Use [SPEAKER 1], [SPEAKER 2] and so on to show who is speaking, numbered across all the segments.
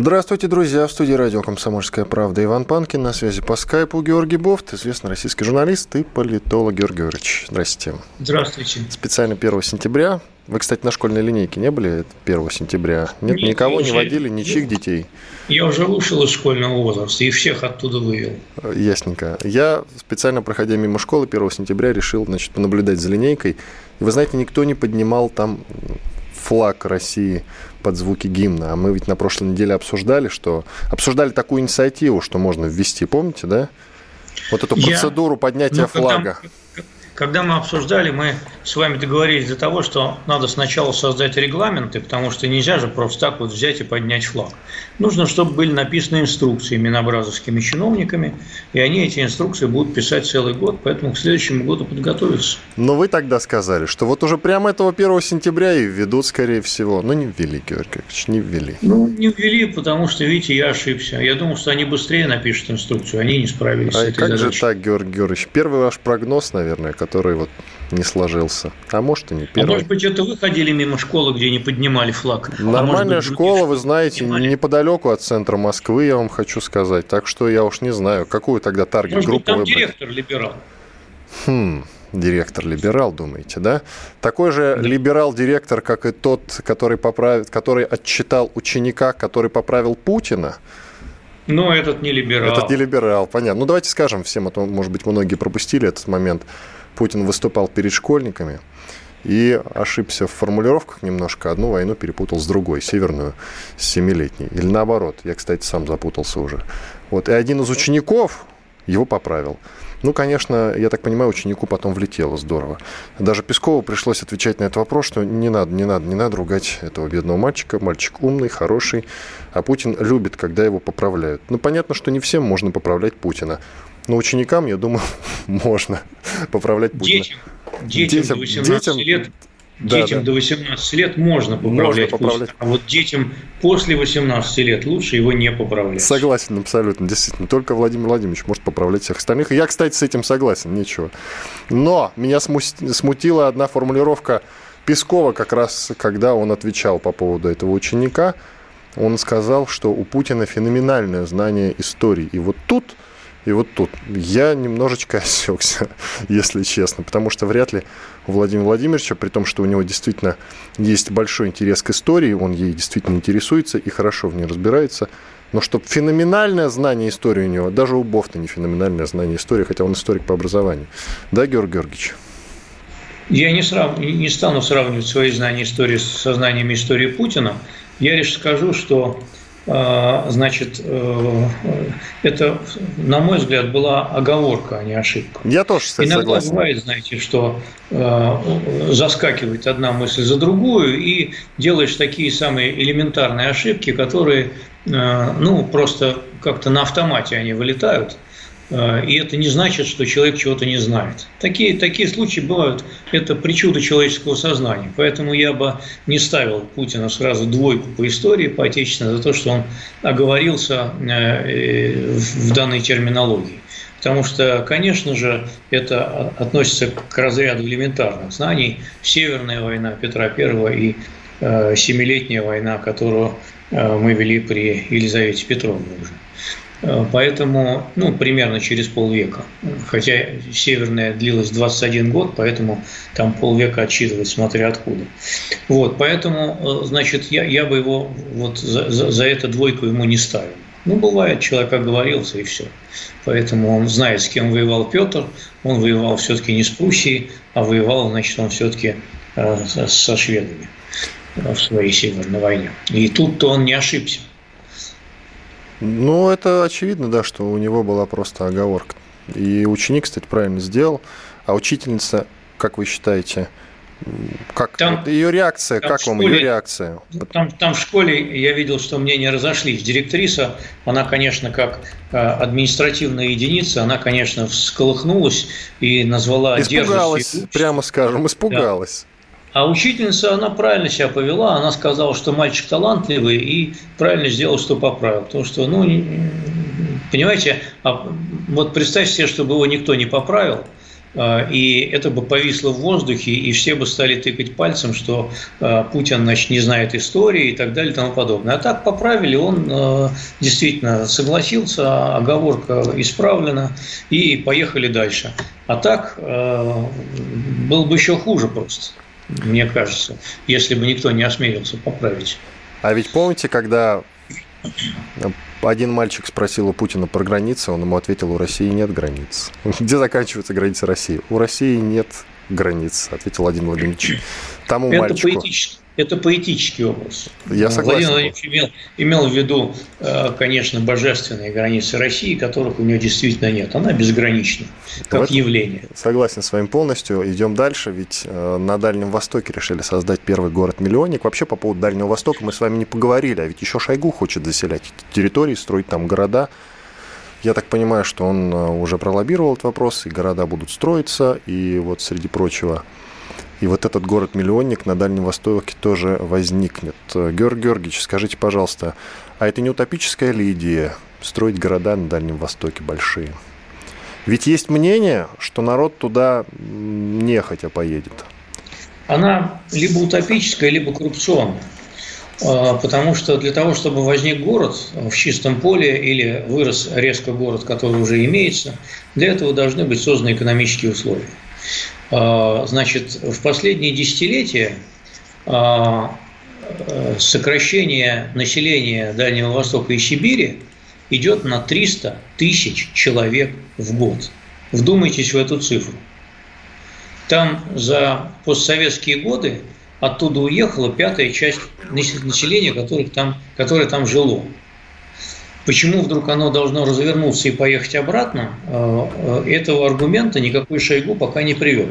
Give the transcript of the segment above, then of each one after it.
[SPEAKER 1] Здравствуйте, друзья. В студии радио «Комсомольская правда» Иван Панкин. На связи по скайпу Георгий Бофт, известный российский журналист и политолог Георгий Георгиевич. Здравствуйте.
[SPEAKER 2] Здравствуйте.
[SPEAKER 1] Специально 1 сентября. Вы, кстати, на школьной линейке не были 1 сентября? Нет, Нет никого не водили, ничьих детей?
[SPEAKER 2] Я уже вышел из школьного возраста и всех оттуда вывел.
[SPEAKER 1] Ясненько. Я специально, проходя мимо школы 1 сентября, решил значит, понаблюдать за линейкой. Вы знаете, никто не поднимал там флаг России под звуки гимна. А мы ведь на прошлой неделе обсуждали, что обсуждали такую инициативу, что можно ввести, помните, да? Вот эту процедуру Я... поднятия ну, флага.
[SPEAKER 2] Когда, когда мы обсуждали, мы с вами договорились для того, что надо сначала создать регламенты, потому что нельзя же просто так вот взять и поднять флаг. Нужно, чтобы были написаны инструкции минобразовскими чиновниками, и они эти инструкции будут писать целый год, поэтому к следующему году подготовиться.
[SPEAKER 1] Но вы тогда сказали, что вот уже прямо этого 1 сентября и введут, скорее всего. Но не ввели, Георгий Георгиевич, не ввели.
[SPEAKER 2] Ну, не ввели, потому что, видите, я ошибся. Я думал, что они быстрее напишут инструкцию, они не справились
[SPEAKER 1] а
[SPEAKER 2] с этой
[SPEAKER 1] как
[SPEAKER 2] задачей.
[SPEAKER 1] же так, Георгий Георгиевич? Первый ваш прогноз, наверное, который вот не сложился. А может и не первый. А
[SPEAKER 2] может быть, это вы ходили мимо школы, где не поднимали флаг?
[SPEAKER 1] А Нормальная а быть, школа, вы знаете, поднимали? неподалеку от центра Москвы, я вам хочу сказать. Так что я уж не знаю, какую тогда таргет-группу
[SPEAKER 2] выбрать. там директор либерал.
[SPEAKER 1] Хм, директор либерал, думаете, да? Такой же да. либерал-директор, как и тот, который, поправит, который отчитал ученика, который поправил Путина.
[SPEAKER 2] Но этот не либерал.
[SPEAKER 1] Этот не либерал, понятно. Ну, давайте скажем всем, а то, может быть, многие пропустили этот момент. Путин выступал перед школьниками и ошибся в формулировках немножко. Одну войну перепутал с другой, северную, с семилетней. Или наоборот. Я, кстати, сам запутался уже. Вот. И один из учеников его поправил. Ну, конечно, я так понимаю, ученику потом влетело здорово. Даже Пескову пришлось отвечать на этот вопрос, что не надо, не надо, не надо ругать этого бедного мальчика. Мальчик умный, хороший, а Путин любит, когда его поправляют. Ну, понятно, что не всем можно поправлять Путина. Но ученикам, я думаю, можно поправлять Путина.
[SPEAKER 2] Детям, детям, детям до 18 детям, лет детям да. до 18 лет можно поправлять, можно поправлять. Путина, а вот детям после 18 лет лучше его не поправлять.
[SPEAKER 1] Согласен абсолютно, действительно. Только Владимир Владимирович может поправлять всех остальных. Я, кстати, с этим согласен, ничего. Но меня смутила одна формулировка Пескова, как раз когда он отвечал по поводу этого ученика. Он сказал, что у Путина феноменальное знание истории. И вот тут и вот тут я немножечко осекся, если честно, потому что вряд ли у Владимира Владимировича, при том, что у него действительно есть большой интерес к истории, он ей действительно интересуется и хорошо в ней разбирается, но чтобы феноменальное знание истории у него, даже у Бофта не феноменальное знание истории, хотя он историк по образованию. Да, Георгий Георгиевич?
[SPEAKER 2] Я не, срав... не стану сравнивать свои знания истории со знаниями истории Путина. Я лишь скажу, что значит, э, это, на мой взгляд, была оговорка, а не ошибка.
[SPEAKER 1] Я тоже этим
[SPEAKER 2] Иногда
[SPEAKER 1] согласен.
[SPEAKER 2] бывает, знаете, что э, заскакивает одна мысль за другую, и делаешь такие самые элементарные ошибки, которые, э, ну, просто как-то на автомате они вылетают – и это не значит, что человек чего-то не знает. Такие, такие случаи бывают. Это причуда человеческого сознания. Поэтому я бы не ставил Путина сразу двойку по истории, по отечественной, за то, что он оговорился э, в данной терминологии. Потому что, конечно же, это относится к разряду элементарных знаний. Северная война Петра I и э, Семилетняя война, которую мы вели при Елизавете Петровне уже. Э, поэтому, ну, примерно через полвека. Хотя северная длилась 21 год, поэтому там полвека отсчитывать, смотря откуда. Вот, поэтому, э, значит, я, я бы его вот за, за, за эту двойку ему не ставил. Ну, бывает, человек оговорился и все. Поэтому он знает, с кем воевал Петр. Он воевал все-таки не с Пруссией, а воевал, значит, он все-таки э, со шведами в своей Северной войне. И тут-то он не ошибся.
[SPEAKER 1] Ну, это очевидно, да, что у него была просто оговорка. И ученик, кстати, правильно сделал. А учительница, как вы считаете, Как там, ее реакция, как вам школе, ее реакция?
[SPEAKER 2] Там, там в школе я видел, что мнения разошлись. Директриса, она, конечно, как э, административная единица, она, конечно, всколыхнулась и назвала
[SPEAKER 1] Испугалась, прямо скажем, испугалась. Да.
[SPEAKER 2] А учительница, она правильно себя повела, она сказала, что мальчик талантливый и правильно сделал, что поправил. Потому что, ну, понимаете, а вот представьте себе, чтобы его никто не поправил, а, и это бы повисло в воздухе, и все бы стали тыкать пальцем, что а, Путин значит, не знает истории и так далее и тому подобное. А так поправили, он действительно согласился, оговорка исправлена, и поехали дальше. А так было бы еще хуже просто мне кажется, если бы никто не осмелился поправить.
[SPEAKER 1] А ведь помните, когда один мальчик спросил у Путина про границы, он ему ответил, у России нет границ. Где заканчивается граница России? У России нет границ, ответил Владимир Владимирович. Тому
[SPEAKER 2] Это
[SPEAKER 1] мальчику.
[SPEAKER 2] Поэтически, это поэтический образ.
[SPEAKER 1] Я согласен.
[SPEAKER 2] Владимир Владимирович имел, имел в виду, э, конечно, божественные границы России, которых у нее действительно нет. Она безгранична, как этом, явление.
[SPEAKER 1] Согласен с вами полностью. Идем дальше, ведь э, на Дальнем Востоке решили создать первый город-миллионник. Вообще, по поводу Дальнего Востока мы с вами не поговорили, а ведь еще Шойгу хочет заселять территории, строить там города. Я так понимаю, что он э, уже пролоббировал этот вопрос, и города будут строиться, и вот среди прочего и вот этот город-миллионник на Дальнем Востоке тоже возникнет. Георгий Георгиевич, скажите, пожалуйста, а это не утопическая ли идея строить города на Дальнем Востоке большие? Ведь есть мнение, что народ туда нехотя поедет.
[SPEAKER 2] Она либо утопическая, либо коррупционная. А, потому что для того, чтобы возник город в чистом поле или вырос резко город, который уже имеется, для этого должны быть созданы экономические условия. А, значит, в последние десятилетия а, э, сокращение населения Дальнего Востока и Сибири идет на 300 тысяч человек в год. Вдумайтесь в эту цифру. Там за постсоветские годы оттуда уехала пятая часть населения, которых там, которое там жило. Почему вдруг оно должно развернуться и поехать обратно, э, э, этого аргумента никакой Шойгу пока не привел.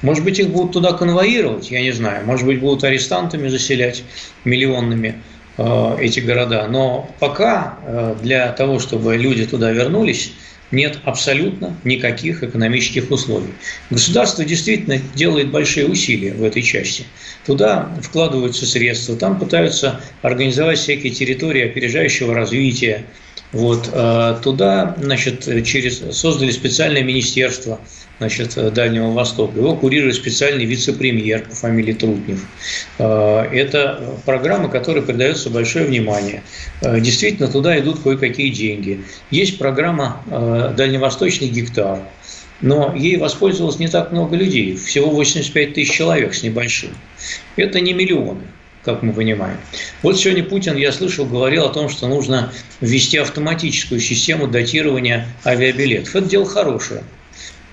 [SPEAKER 2] Может быть, их будут туда конвоировать, я не знаю. Может быть, будут арестантами заселять миллионными э, эти города. Но пока для того, чтобы люди туда вернулись, нет абсолютно никаких экономических условий. Государство действительно делает большие усилия в этой части. Туда вкладываются средства, там пытаются организовать всякие территории опережающего развития. Вот, а туда значит, через, создали специальное министерство значит, Дальнего Востока. Его курирует специальный вице-премьер по фамилии Трутнев. А, это программа, которой придается большое внимание. А, действительно, туда идут кое-какие деньги. Есть программа «Дальневосточный гектар», но ей воспользовалось не так много людей, всего 85 тысяч человек с небольшим. Это не миллионы как мы понимаем. Вот сегодня Путин, я слышал, говорил о том, что нужно ввести автоматическую систему датирования авиабилетов. Это дело хорошее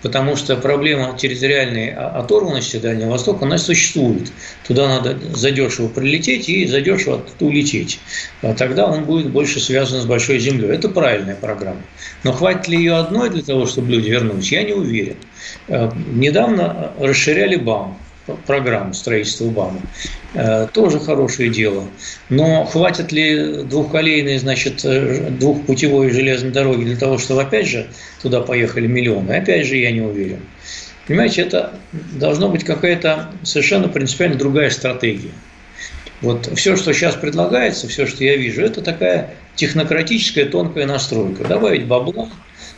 [SPEAKER 2] потому что проблема территориальной оторванности Дальнего Востока, она существует. Туда надо задешево прилететь и задешево оттуда улететь. А тогда он будет больше связан с большой землей. Это правильная программа. Но хватит ли ее одной для того, чтобы люди вернулись, я не уверен. А, недавно расширяли БАМ программу строительства БАМа. Э, тоже хорошее дело. Но хватит ли двухколейной, значит, э, двухпутевой железной дороги для того, чтобы опять же туда поехали миллионы? Опять же, я не уверен. Понимаете, это должна быть какая-то совершенно принципиально другая стратегия. Вот все, что сейчас предлагается, все, что я вижу, это такая технократическая тонкая настройка. Добавить бабла,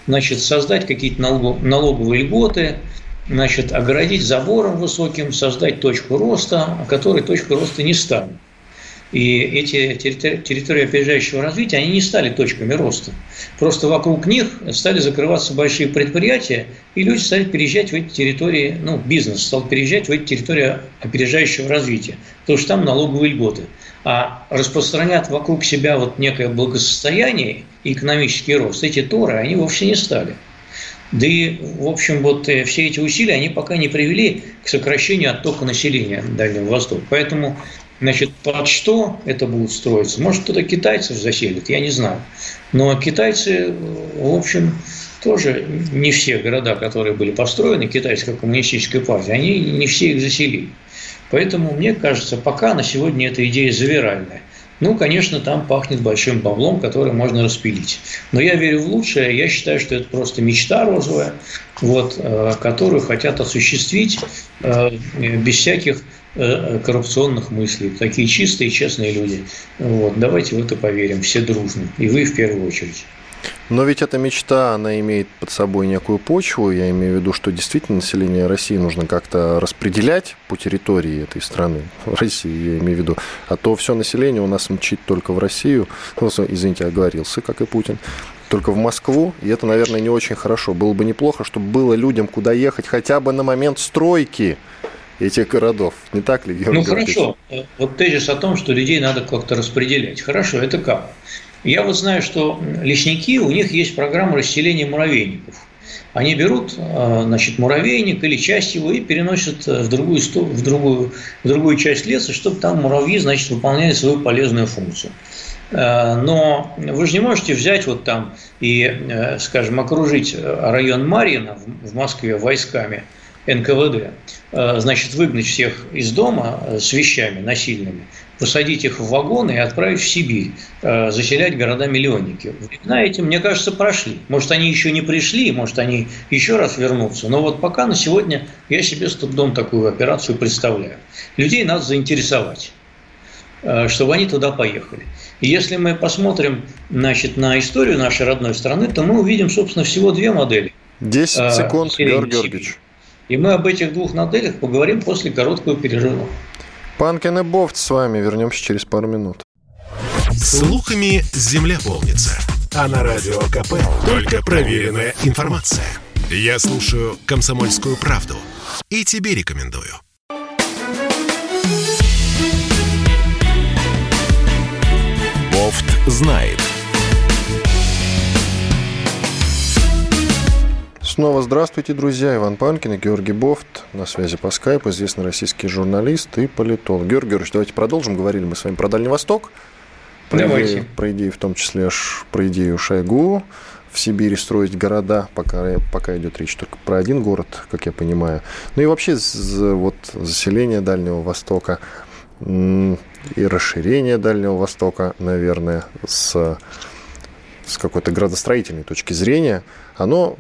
[SPEAKER 2] значит, создать какие-то налоговые льготы, значит, огородить забором высоким, создать точку роста, которой точка роста не станет. И эти территории опережающего развития, они не стали точками роста. Просто вокруг них стали закрываться большие предприятия, и люди стали переезжать в эти территории, ну, бизнес стал переезжать в эти территории опережающего развития, потому что там налоговые льготы. А распространять вокруг себя вот некое благосостояние и экономический рост, эти торы, они вовсе не стали. Да и, в общем, вот э, все эти усилия, они пока не привели к сокращению оттока населения Дальнего Востока. Поэтому, значит, под что это будет строиться? Может, кто-то китайцев заселит, я не знаю. Но китайцы, в общем, тоже не все города, которые были построены китайской коммунистической партией, они не все их заселили. Поэтому, мне кажется, пока на сегодня эта идея завиральная. Ну, конечно, там пахнет большим баблом, который можно распилить. Но я верю в лучшее. Я считаю, что это просто мечта розовая, вот, э, которую хотят осуществить э, без всяких э, коррупционных мыслей. Такие чистые, честные люди. Вот, давайте в это поверим, все дружно. И вы в первую очередь.
[SPEAKER 1] Но ведь эта мечта, она имеет под собой некую почву. Я имею в виду, что действительно население России нужно как-то распределять по территории этой страны. России, я имею в виду. А то все население у нас мчит только в Россию. Ну, извините, оговорился, как и Путин только в Москву, и это, наверное, не очень хорошо. Было бы неплохо, чтобы было людям куда ехать хотя бы на момент стройки этих городов. Не так ли,
[SPEAKER 2] Георгий? Ну, хорошо. Вот тезис о том, что людей надо как-то распределять. Хорошо, это как? Я вот знаю, что лесники, у них есть программа расселения муравейников. Они берут э, значит, муравейник или часть его и переносят э, в другую, в другую, в другую часть леса, чтобы там муравьи значит, выполняли свою полезную функцию. Э, но вы же не можете взять вот там и, скажем, окружить район Марьина в Москве войсками НКВД, значит, выгнать всех из дома с вещами насильными, посадить их в вагоны и отправить в Сибирь, э, заселять города-миллионники. Времена эти, мне кажется, прошли. Может, они еще не пришли, может, они еще раз вернутся. Но вот пока на сегодня я себе с трудом такую операцию представляю. Людей надо заинтересовать э, чтобы они туда поехали. И если мы посмотрим значит, на историю нашей родной страны, то мы увидим, собственно, всего две модели.
[SPEAKER 1] 10 э, секунд, Георгий Георгиевич.
[SPEAKER 2] И мы об этих двух моделях поговорим после короткого перерыва.
[SPEAKER 1] Панкин и Бофт с вами. Вернемся через пару минут.
[SPEAKER 3] Слухами земля полнится. А на радио КП только проверенная информация. Я слушаю «Комсомольскую правду» и тебе рекомендую. Бофт знает.
[SPEAKER 1] Снова здравствуйте, друзья. Иван Панкин и Георгий Бофт. На связи по скайпу известный российский журналист и политолог. Георгий Георгиевич, давайте продолжим. Говорили мы с вами про Дальний Восток. Про давайте. Идеи, про идеи, в том числе аж про идею Шойгу в Сибири строить города, пока, пока идет речь только про один город, как я понимаю. Ну и вообще вот заселение Дальнего Востока и расширение Дальнего Востока, наверное, с, с какой-то градостроительной точки зрения, оно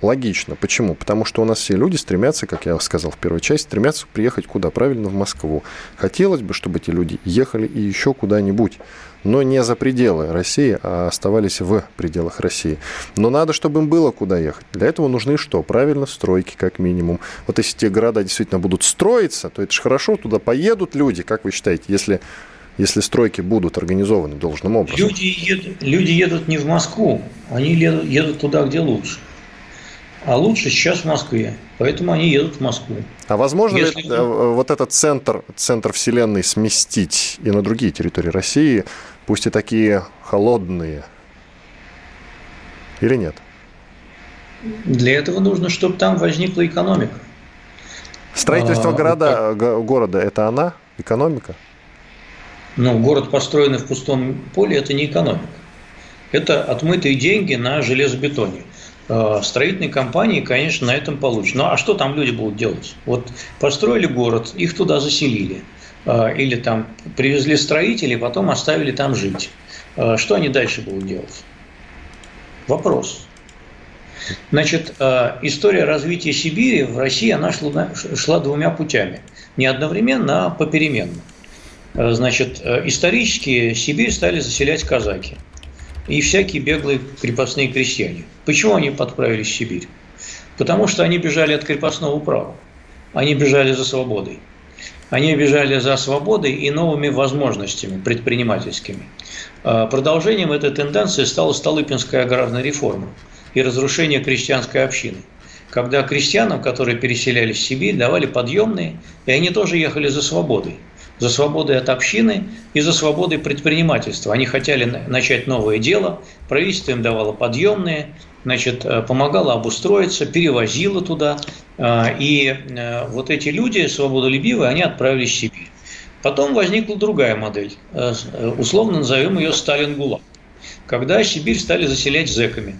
[SPEAKER 1] Логично. Почему? Потому что у нас все люди стремятся, как я сказал в первой части, стремятся приехать куда? Правильно, в Москву. Хотелось бы, чтобы эти люди ехали и еще куда-нибудь. Но не за пределы России, а оставались в пределах России. Но надо, чтобы им было куда ехать. Для этого нужны что? Правильно, стройки как минимум. Вот если те города действительно будут строиться, то это же хорошо, туда поедут люди, как вы считаете, если если стройки будут организованы должным образом?
[SPEAKER 2] Люди едут, люди едут не в Москву, они едут, едут туда, где лучше а лучше сейчас в Москве. Поэтому они едут в Москву.
[SPEAKER 1] А возможно Если... ли э, вот этот центр, центр Вселенной сместить и на другие территории России, пусть и такие холодные? Или нет?
[SPEAKER 2] Для этого нужно, чтобы там возникла экономика.
[SPEAKER 1] Строительство а, города, как... города – это она, экономика?
[SPEAKER 2] Ну, город, построенный в пустом поле, это не экономика. Это отмытые деньги на железобетоне. Э, строительные компании, конечно, на этом получат. Ну а что там люди будут делать? Вот построили город, их туда заселили. Э, или там привезли строителей, потом оставили там жить. Э, что они дальше будут делать? Вопрос. Значит, история развития Сибири в России, она шла, шла двумя путями. Не одновременно, а попеременно. Значит, исторически Сибирь стали заселять казаки – и всякие беглые крепостные крестьяне. Почему они подправились в Сибирь? Потому что они бежали от крепостного права. Они бежали за свободой. Они бежали за свободой и новыми возможностями предпринимательскими. А, продолжением этой тенденции стала Столыпинская аграрная реформа и разрушение крестьянской общины. Когда крестьянам, которые переселялись в Сибирь, давали подъемные, и они тоже ехали за свободой за свободой от общины и за свободой предпринимательства. Они хотели начать новое дело, правительство им давало подъемные, значит, э, помогало обустроиться, перевозило туда. Э, и э, вот эти люди, свободолюбивые, они отправились в Сибирь. Потом возникла другая модель, условно назовем ее Сталин-ГУЛАГ, когда Сибирь стали заселять зэками.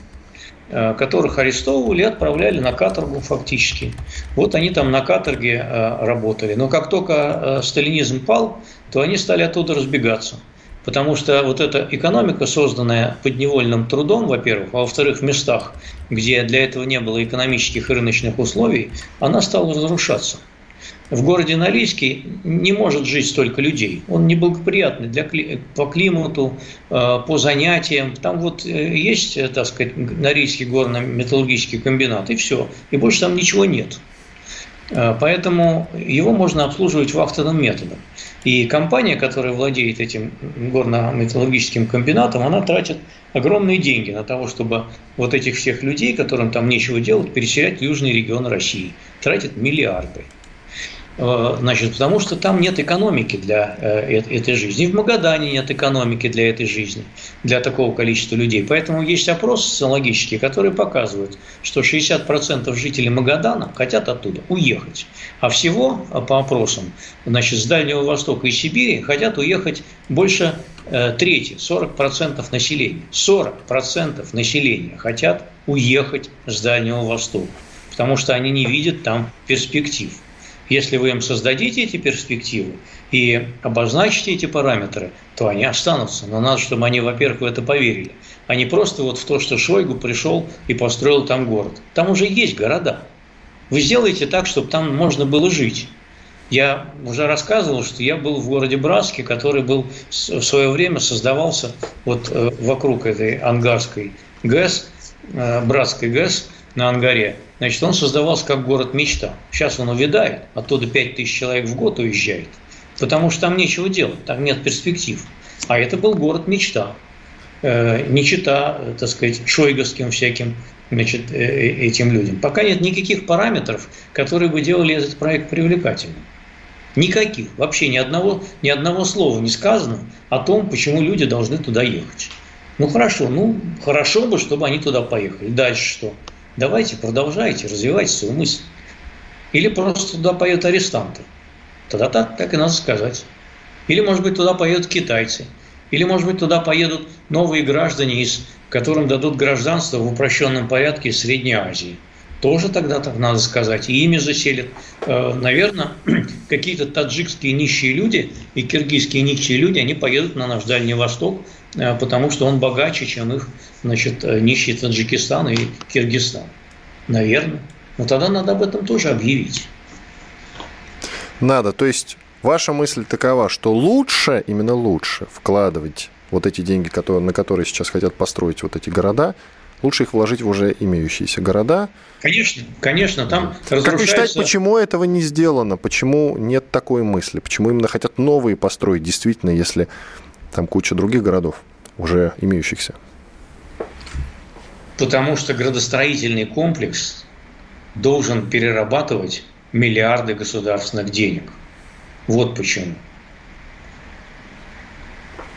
[SPEAKER 2] Э, которых арестовывали и отправляли на каторгу фактически. Вот они там на каторге э, работали. Но как только э, сталинизм пал, то они стали оттуда разбегаться. Потому что вот эта экономика, созданная подневольным трудом, во-первых, а во-вторых, в местах, где для этого не было экономических и рыночных условий, она стала разрушаться в городе Норильске не может жить столько людей. Он неблагоприятный для, по климату, э, по занятиям. Там вот э, есть, э, так сказать, Норильский горно-металлургический комбинат, и все. И больше там ничего нет. Поэтому его можно обслуживать вахтовым методом. И компания, которая владеет этим горно-металлургическим комбинатом, она тратит огромные деньги на того, чтобы вот этих всех людей, которым там нечего делать, переселять в южные регионы России. Тратит миллиарды. Э, значит, потому что там нет экономики для э, этой жизни. И в Магадане нет экономики для этой жизни, для такого количества людей. Поэтому есть опрос социологический, который показывает, что 60% жителей Магадана хотят оттуда уехать. А всего э, по опросам значит, с Дальнего Востока и Сибири хотят уехать больше трети, 40% населения. 40% населения хотят уехать с Дальнего Востока, потому что они не видят там перспектив. Если вы им создадите эти перспективы и обозначите эти параметры, то они останутся. Но надо, чтобы они, во-первых, в это поверили, а не просто вот в то, что Шойгу пришел и построил там город. Там уже есть города. Вы сделаете так, чтобы там можно было жить. Я уже рассказывал, что я был в городе Братске, который был в свое время создавался вот э, вокруг этой ангарской ГЭС, э, Братской ГЭС на Ангаре. Значит, он создавался как город мечта. Сейчас он увядает, оттуда 5 тысяч человек в год уезжает, потому что там нечего делать, там нет перспектив. А это был город мечта. Э, не чита, так сказать, шойговским всяким значит, э, э, этим людям. Пока нет никаких параметров, которые бы делали этот проект привлекательным. Никаких. Вообще ни одного, ни одного слова не сказано о том, почему люди должны туда ехать. Ну хорошо, ну хорошо бы, чтобы они туда поехали. Дальше что? Давайте, продолжайте, развивайте свою мысль. Или просто туда поедут арестанты. Тогда так, так и надо сказать. Или, может быть, туда поедут китайцы. Или, может быть, туда поедут новые граждане, из, которым дадут гражданство в упрощенном порядке Средней Азии. Тоже тогда так надо сказать. И ими заселят. Э, Наверное, какие-то таджикские нищие люди и киргизские нищие люди, они поедут на наш Дальний Восток, потому что он богаче, чем их значит, э, нищий Таджикистан и Киргизстан. Наверное. Но тогда надо об этом тоже объявить.
[SPEAKER 1] Надо. То есть ваша мысль такова, что лучше, именно лучше вкладывать вот эти деньги, которые, на которые сейчас хотят построить вот эти города, лучше их вложить в уже имеющиеся города.
[SPEAKER 2] Конечно, конечно, там
[SPEAKER 1] разрушается... Как вы считаете, почему этого не сделано? Почему нет такой мысли? Почему именно хотят новые построить, действительно, если там куча других городов, уже имеющихся?
[SPEAKER 2] Потому что градостроительный комплекс должен перерабатывать миллиарды государственных денег. Вот почему.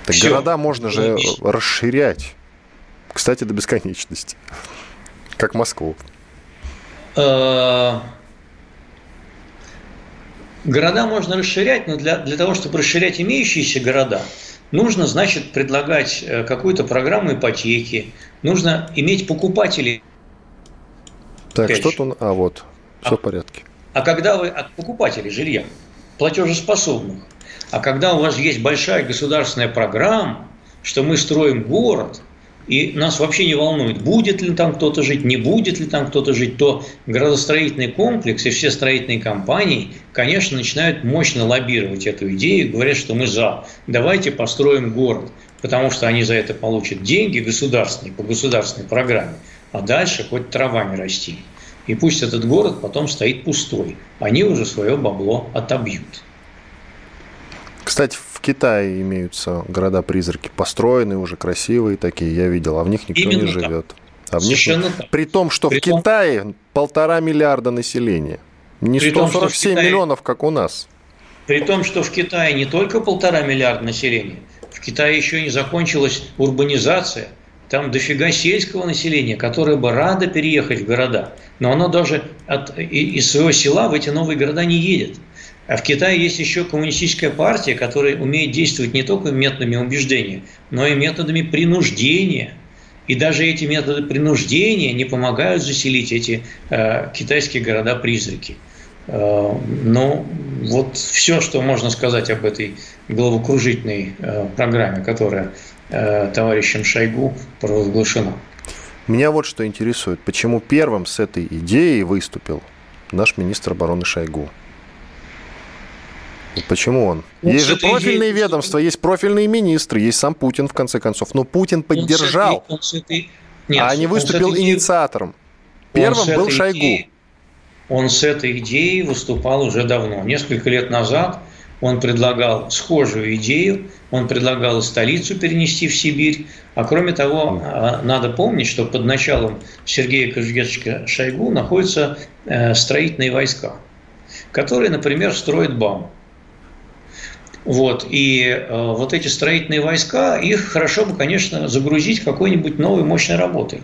[SPEAKER 1] Так Все. города можно же расширять. Кстати, до бесконечности. Как Москву.
[SPEAKER 2] Э, города можно расширять, но для, для того, чтобы расширять имеющиеся города, нужно, значит, предлагать э, какую-то программу ипотеки, нужно иметь покупателей.
[SPEAKER 1] Так, что то А, вот, все а, в порядке.
[SPEAKER 2] А когда вы от покупателей жилья, платежеспособных, а когда у вас есть большая государственная программа, что мы строим город, и нас вообще не волнует, будет ли там кто-то жить, не будет ли там кто-то жить, то градостроительный комплекс и все строительные компании, конечно, начинают мощно лоббировать эту идею, говорят, что мы за, давайте построим город потому что они за это получат деньги государственные, по государственной программе, а дальше хоть трава не расти. И пусть этот город потом стоит пустой. Они уже свое бабло отобьют.
[SPEAKER 1] Кстати, Китае имеются города-призраки, построенные уже, красивые такие, я видел, а в них никто Именно не живет. А в них... Так. При том, что При в том... Китае полтора миллиарда населения. Не При 147 том, Китае... миллионов, как у нас.
[SPEAKER 2] При том, что в Китае не только полтора миллиарда населения, в Китае еще не закончилась урбанизация. Там дофига сельского населения, которое бы радо переехать в города. Но оно даже от, из своего села в эти новые города не едет. А в Китае есть еще коммунистическая партия, которая умеет действовать не только методами убеждения, но и методами принуждения. И даже эти методы принуждения не помогают заселить эти э, китайские города-призраки. Э, но вот все, что можно сказать об этой головокружительной э, программе, которая э, товарищем Шойгу провозглашена.
[SPEAKER 1] Меня вот что интересует. Почему первым с этой идеей выступил наш министр обороны Шойгу? Почему он? Ну, есть же профильные идеей... ведомства, есть профильные министры, есть сам Путин, в конце концов. Но Путин поддержал, он с этой... Нет, а не выступил инициатором. Первым был Шойгу. Идеей...
[SPEAKER 2] Он с этой идеей выступал уже давно. Несколько лет назад он предлагал схожую идею, он предлагал столицу перенести в Сибирь. А кроме того, а, надо помнить, что под началом Сергея Кожегетовича Шойгу находятся э, строительные войска, которые, например, строят БАМ. Вот. И э, вот эти строительные войска, их хорошо бы, конечно, загрузить какой-нибудь новой мощной работой.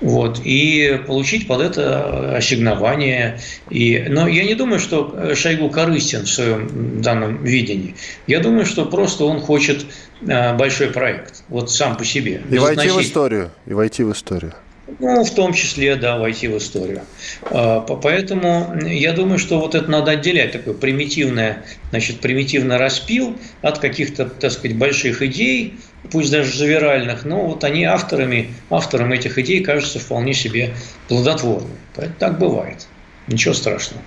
[SPEAKER 2] Вот, и получить под это ассигнование. И, но я не думаю, что Шойгу корыстен в своем данном видении. Я думаю, что просто он хочет э, большой проект, вот сам по себе.
[SPEAKER 1] И войти в историю. И войти в историю.
[SPEAKER 2] Ну, в том числе, да, войти в историю. А, поэтому я думаю, что вот это надо отделять, такой примитивное, значит, примитивный распил от каких-то, так сказать, больших идей, пусть даже завиральных, но вот они авторами, автором этих идей кажутся вполне себе плодотворными. Поэтому так бывает. Ничего страшного.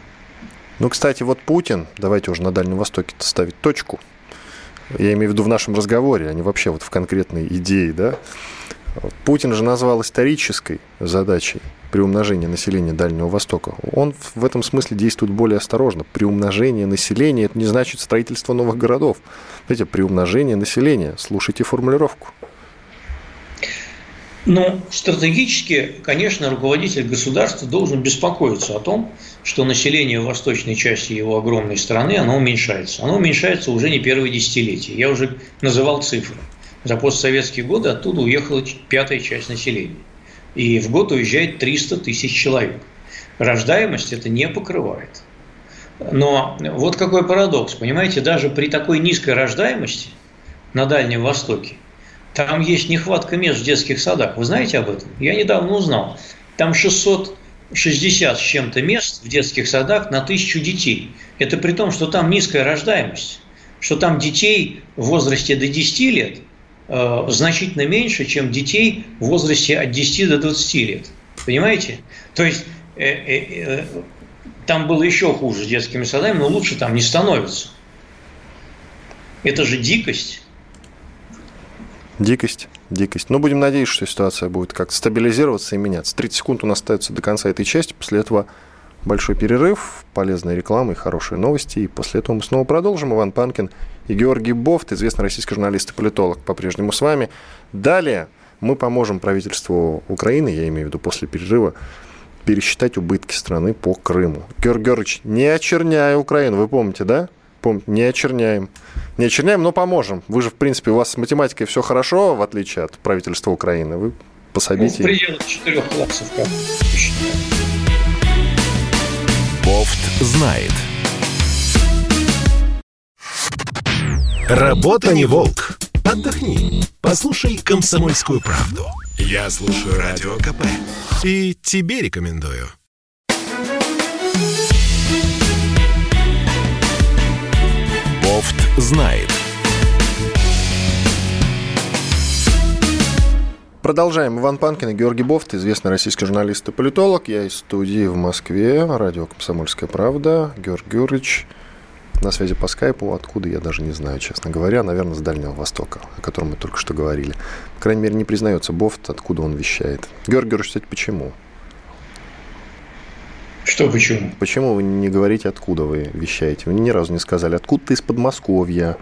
[SPEAKER 1] Ну, кстати, вот Путин, давайте уже на Дальнем Востоке ставить точку. Я имею в виду в нашем разговоре, а не вообще вот в конкретной идее, да, Путин же назвал исторической задачей при умножении населения Дальнего Востока. Он в этом смысле действует более осторожно. При умножении населения это не значит строительство новых городов. Знаете, при умножении населения. Слушайте формулировку.
[SPEAKER 2] Ну, стратегически, конечно, руководитель государства должен беспокоиться о том, что население в восточной части его огромной страны, оно уменьшается. Оно уменьшается уже не первые десятилетия. Я уже называл цифры. За постсоветские годы оттуда уехала пятая часть населения. И в год уезжает 300 тысяч человек. Рождаемость это не покрывает. Но вот какой парадокс, понимаете, даже при такой низкой рождаемости на Дальнем Востоке, там есть нехватка мест в детских садах. Вы знаете об этом? Я недавно узнал. Там 660 с чем-то мест в детских садах на тысячу детей. Это при том, что там низкая рождаемость, что там детей в возрасте до 10 лет – значительно меньше, чем детей в возрасте от 10 до 20 лет. Понимаете? То есть э, э, э, там было еще хуже с детскими садами, но лучше там не становится. Это же дикость.
[SPEAKER 1] Дикость, дикость. Но ну, будем надеяться, что ситуация будет как-то стабилизироваться и меняться. 30 секунд у нас остается до конца этой части. После этого большой перерыв, полезная реклама и хорошие новости. И после этого мы снова продолжим. Иван Панкин и Георгий Бофт, известный российский журналист и политолог, по-прежнему с вами. Далее мы поможем правительству Украины, я имею в виду после перерыва, пересчитать убытки страны по Крыму. Георгий Георгиевич, не очерняя Украину, вы помните, да? Помните, не очерняем. Не очерняем, но поможем. Вы же, в принципе, у вас с математикой все хорошо, в отличие от правительства Украины. Вы пособите. Ну, в
[SPEAKER 2] пределах четырех классов, как
[SPEAKER 3] Бофт знает. Работа не волк. Отдохни. Послушай комсомольскую правду. Я слушаю радио КП. И тебе рекомендую. Бофт знает.
[SPEAKER 1] Продолжаем. Иван Панкин и Георгий Бофт, известный российский журналист и политолог. Я из студии в Москве, радио «Комсомольская правда». Георгий Георгиевич на связи по скайпу, откуда я даже не знаю, честно говоря, наверное, с Дальнего Востока, о котором мы только что говорили. По крайней мере, не признается Бофт, откуда он вещает. Георгий Георгиевич, кстати, почему?
[SPEAKER 2] Что почему?
[SPEAKER 1] Почему вы не говорите, откуда вы вещаете? Вы ни разу не сказали, откуда ты из Подмосковья,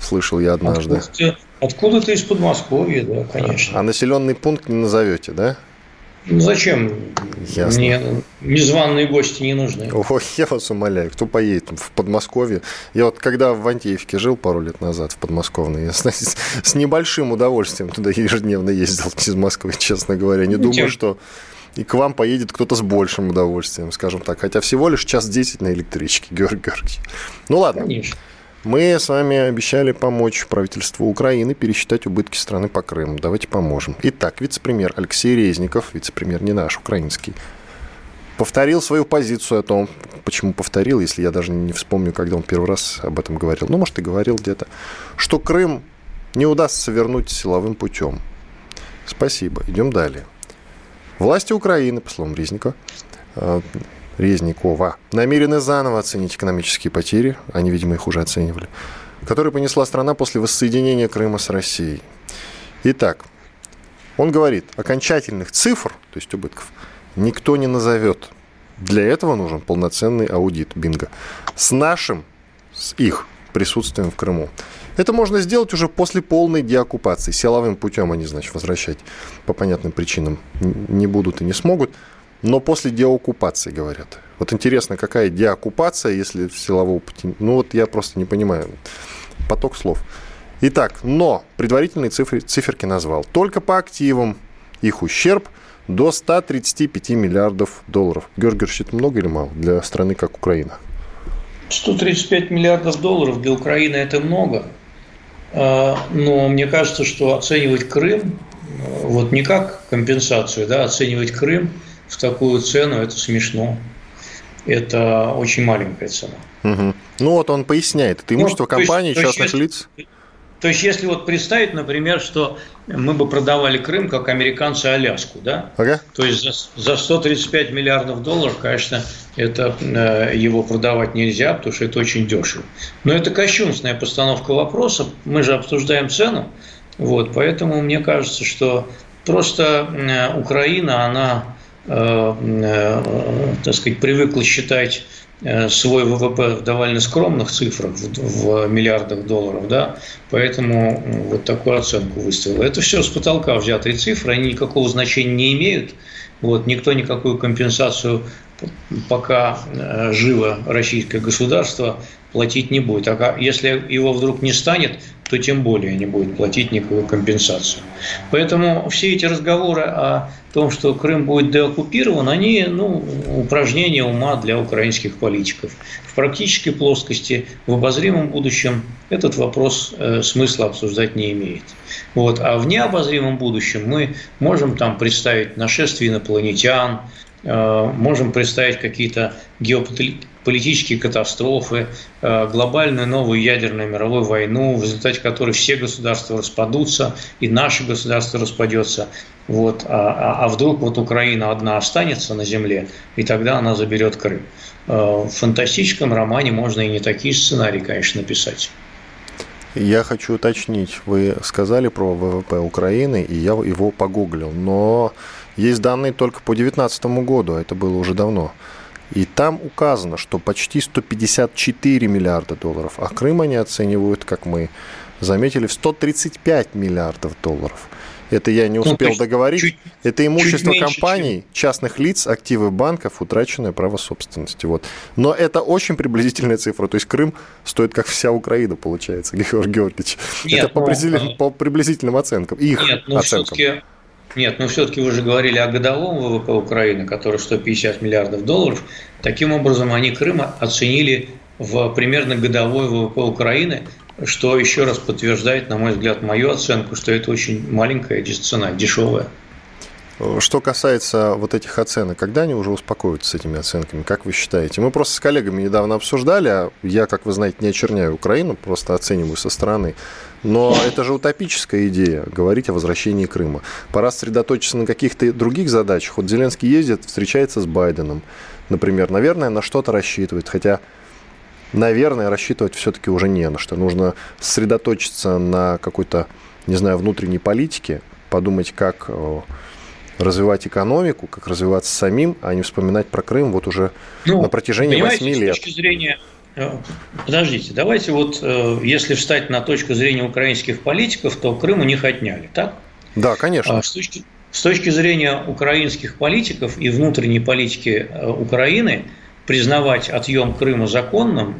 [SPEAKER 1] слышал я однажды.
[SPEAKER 2] Откуда, откуда ты из Подмосковья, да, конечно.
[SPEAKER 1] А, а населенный пункт не назовете, да?
[SPEAKER 2] Ну зачем? Ясно. Мне незваные гости не нужны.
[SPEAKER 1] Ой, я вас умоляю, кто поедет в Подмосковье? Я вот когда в Антеевке жил пару лет назад в подмосковной, я с, с небольшим удовольствием туда ежедневно ездил из Москвы, честно говоря. Не ну, думаю, что и к вам поедет кто-то с большим удовольствием, скажем так. Хотя всего лишь час 10 на электричке, Георгий Георгиевич. Ну ладно. Конечно. Мы с вами обещали помочь правительству Украины пересчитать убытки страны по Крыму. Давайте поможем. Итак, вице-премьер Алексей Резников, вице-премьер не наш, украинский, повторил свою позицию о том, почему повторил, если я даже не вспомню, когда он первый раз об этом говорил, ну, может, и говорил где-то, что Крым не удастся вернуть силовым путем. Спасибо. Идем далее. Власти Украины, по словам Резника, э, Резникова, намерены заново оценить экономические потери, они, видимо, их уже оценивали, которые понесла страна после воссоединения Крыма с Россией. Итак, он говорит, окончательных цифр, то есть убытков, никто не назовет. Для этого нужен полноценный аудит Бинго. С нашим, с их присутствием в Крыму. Это можно сделать уже после полной деоккупации. Силовым путем они, значит, возвращать по понятным причинам не будут и не смогут. Но после деоккупации, говорят. Вот интересно, какая деоккупация, если силового пути... Ну вот я просто не понимаю. Поток слов. Итак, но предварительные цифры, циферки назвал. Только по активам их ущерб – до 135 миллиардов долларов. Георгиевич, это много или мало для страны, как Украина?
[SPEAKER 2] 135 миллиардов долларов для Украины – это много. А, но мне кажется, что оценивать Крым, вот не как компенсацию, да, оценивать Крым в такую цену – это смешно. Это очень маленькая цена.
[SPEAKER 1] Угу. Ну вот он поясняет, это имущество ну, компании, частных есть, лиц.
[SPEAKER 2] То есть, если вот представить, например, что мы бы продавали Крым, как американцы Аляску, да? Ага. То есть за, за 135 миллиардов долларов, конечно, это э, его продавать нельзя, потому что это очень дешево. Но это кощунственная постановка вопроса. Мы же обсуждаем цену, вот, поэтому мне кажется, что просто э, Украина, она, так сказать, привыкла считать Э, свой ВВП в довольно скромных цифрах, в, миллиардах долларов, да, поэтому вот такую оценку выставил. Это все с потолка взятые цифры, они никакого значения не имеют, вот, никто никакую компенсацию пока э, живо российское государство платить не будет. А если его вдруг не станет, то тем более не будет платить никакую компенсацию. Поэтому все эти разговоры о том, что Крым будет деоккупирован, они ну, упражнения ума для украинских политиков. В практической плоскости, в обозримом будущем этот вопрос э, смысла обсуждать не имеет. Вот. А в необозримом будущем мы можем там представить нашествие инопланетян, э, можем представить какие-то геополитические политические катастрофы, э, глобальную новую ядерную мировую войну, в результате которой все государства распадутся, и наше государство распадется. Вот. А, а, а вдруг вот Украина одна останется на земле, и тогда она заберет Крым. Э, в фантастическом романе можно и не такие сценарии, конечно, написать.
[SPEAKER 1] Я хочу уточнить, вы сказали про ВВП Украины, и я его погуглил, но есть данные только по 2019 году, а это было уже давно. И там указано, что почти 154 миллиарда долларов, а Крым они оценивают, как мы заметили, в 135 миллиардов долларов. Это я не ну, успел ну, договорить. Чуть, это имущество меньше, компаний, чем... частных лиц, активы банков, утраченное право собственности. Вот. Но это очень приблизительная цифра. То есть Крым стоит как вся Украина, получается, Георгий Георгиевич. Нет, это по, ну, по приблизительным оценкам. Их нет, ну оценкам. все-таки
[SPEAKER 2] нет, но все-таки вы же говорили о годовом ВВП Украины, который 150 миллиардов долларов. Таким образом, они Крым оценили в примерно годовой ВВП Украины, что еще раз подтверждает, на мой взгляд, мою оценку, что это очень маленькая цена, дешевая.
[SPEAKER 1] Что касается вот этих оценок, когда они уже успокоятся с этими оценками, как вы считаете? Мы просто с коллегами недавно обсуждали, а я, как вы знаете, не очерняю Украину, просто оцениваю со стороны. Но это же утопическая идея, говорить о возвращении Крыма. Пора сосредоточиться на каких-то других задачах. Вот Зеленский ездит, встречается с Байденом, например. Наверное, на что-то рассчитывает, хотя наверное, рассчитывать все-таки уже не на что. Нужно сосредоточиться на какой-то, не знаю, внутренней политике, подумать, как развивать экономику, как развиваться самим, а не вспоминать про Крым вот уже ну, на протяжении 8 лет.
[SPEAKER 2] С точки зрения э, Подождите, давайте вот, э, если встать на точку зрения украинских политиков, то Крым у них отняли, так?
[SPEAKER 1] Да, конечно. А
[SPEAKER 2] с точки, с точки зрения украинских политиков и внутренней политики э, Украины, признавать отъем Крыма законным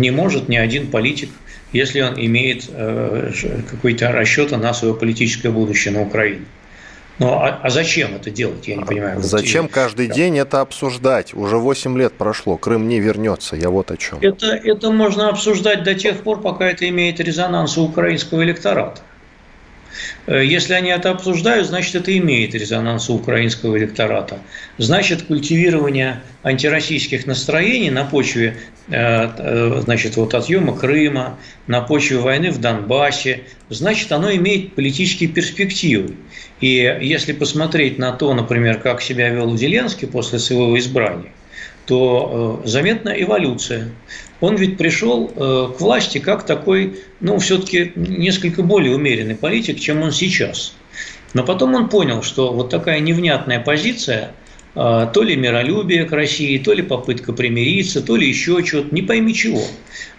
[SPEAKER 2] не может ни один политик, если он имеет какой-то расчет на свое политическое будущее на Украине. Ну, а, а зачем это делать, я не понимаю.
[SPEAKER 1] Зачем вот, каждый да. день это обсуждать? Уже 8 лет прошло, Крым не вернется, я вот о чем.
[SPEAKER 2] Это, это можно обсуждать до тех пор, пока это имеет резонанс у украинского электората. Э, если они это обсуждают, значит, это имеет резонанс у украинского электората. Значит, культивирование антироссийских настроений на почве э, э, значит, вот отъема Крыма, на почве войны в Донбассе, значит, оно имеет политические перспективы. И если посмотреть на то, например, как себя вел Зеленский после своего избрания, то заметна эволюция он ведь пришел э, к власти как такой, ну, все-таки несколько более умеренный политик, чем он сейчас. Но потом он понял, что вот такая невнятная позиция, э, то ли миролюбие к России, то ли попытка примириться, то ли еще что-то, не пойми чего,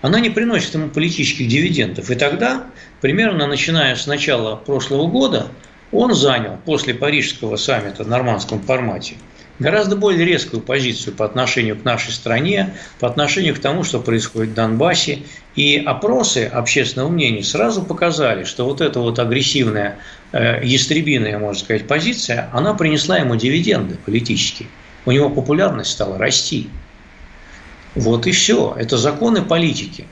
[SPEAKER 2] она не приносит ему политических дивидендов. И тогда, примерно начиная с начала прошлого года, он занял после Парижского саммита в нормандском формате – гораздо более резкую позицию по отношению к нашей стране, по отношению к тому, что происходит в Донбассе. И опросы общественного мнения сразу показали, что вот эта вот агрессивная, э, ястребиная, можно сказать, позиция, она принесла ему дивиденды политические. У него популярность стала расти. Вот и все. Это законы политики.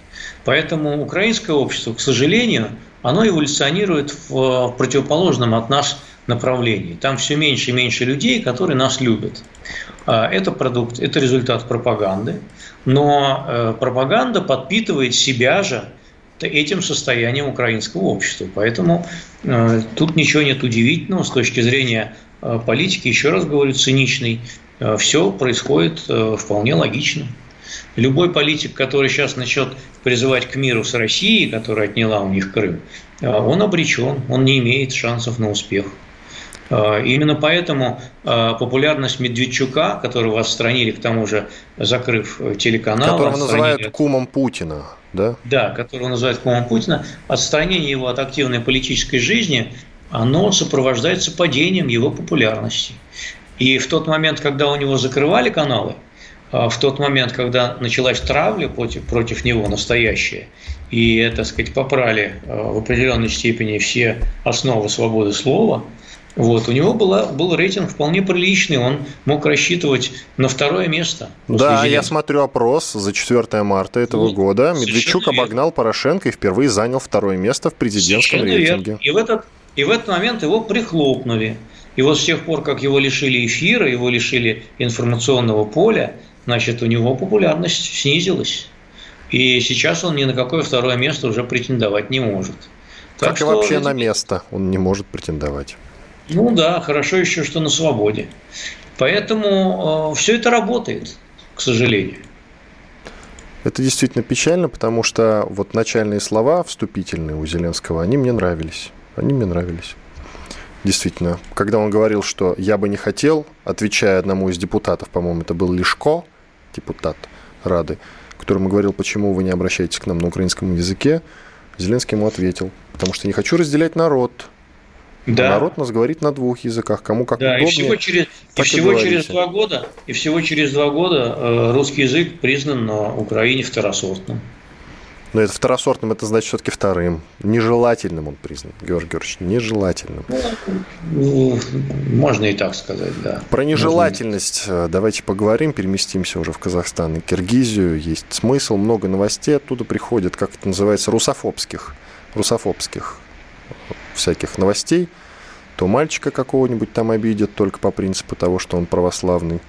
[SPEAKER 2] Поэтому украинское общество, к сожалению, оно эволюционирует в противоположном от нас направлении. Там все меньше и меньше людей, которые нас любят. А, это продукт, это результат пропаганды, но э, пропаганда подпитывает себя же этим состоянием украинского общества. Поэтому э, тут ничего нет удивительного с точки зрения э, политики, еще раз говорю, циничной. Все происходит вполне логично. Любой политик, который сейчас начнет призывать к миру с Россией, которая отняла у них Крым, он обречен, он не имеет шансов на успех. А, именно поэтому а, популярность Медведчука, которого отстранили, к тому же закрыв телеканал...
[SPEAKER 1] Которого называют кумом Путина, да?
[SPEAKER 2] Да, которого называют кумом Путина. Отстранение его от активной политической жизни, оно сопровождается падением его популярности. И в тот момент, когда у него закрывали каналы, а, в тот момент, когда началась травля против, против него настоящая, и, так сказать, попрали в определенной степени все основы свободы слова – вот, у него была, был рейтинг вполне приличный, он мог рассчитывать на второе место.
[SPEAKER 1] Да, я смотрю опрос за 4 марта этого вот, года. Медведчук обогнал верно. Порошенко и впервые занял второе место в президентском совершенно рейтинге.
[SPEAKER 2] Верно. И в, этот, и в этот момент его прихлопнули. И вот с тех пор, как его лишили эфира, его лишили информационного поля, значит, у него популярность снизилась. И сейчас он ни на какое второе место уже претендовать не может.
[SPEAKER 1] Так как что... и вообще на место он не может претендовать.
[SPEAKER 2] Ну да, хорошо еще, что на свободе. Поэтому э, все это работает, к сожалению.
[SPEAKER 1] Это действительно печально, потому что вот начальные слова, вступительные у Зеленского, они мне нравились. Они мне нравились. Действительно, когда он говорил, что я бы не хотел, отвечая одному из депутатов, по-моему, это был Лешко, депутат Рады, которому говорил, почему вы не обращаетесь к нам на украинском языке, Зеленский ему ответил, потому что не хочу разделять народ, да. народ нас говорит на двух языках, кому как да, удобнее. И
[SPEAKER 2] всего, через, и всего через два года, и всего через два года э, русский язык признан на Украине второсортным.
[SPEAKER 1] Но это второсортным, это значит все-таки вторым. Нежелательным он признан, Георгий Георгиевич, нежелательным.
[SPEAKER 2] Ну, можно и так сказать, да.
[SPEAKER 1] Про нежелательность можно. Э, давайте поговорим, переместимся уже в Казахстан и Киргизию. Есть смысл, много новостей оттуда приходит, как это называется, русофобских. Русофобских всяких новостей, то мальчика какого-нибудь там обидят только по принципу того, что он православный,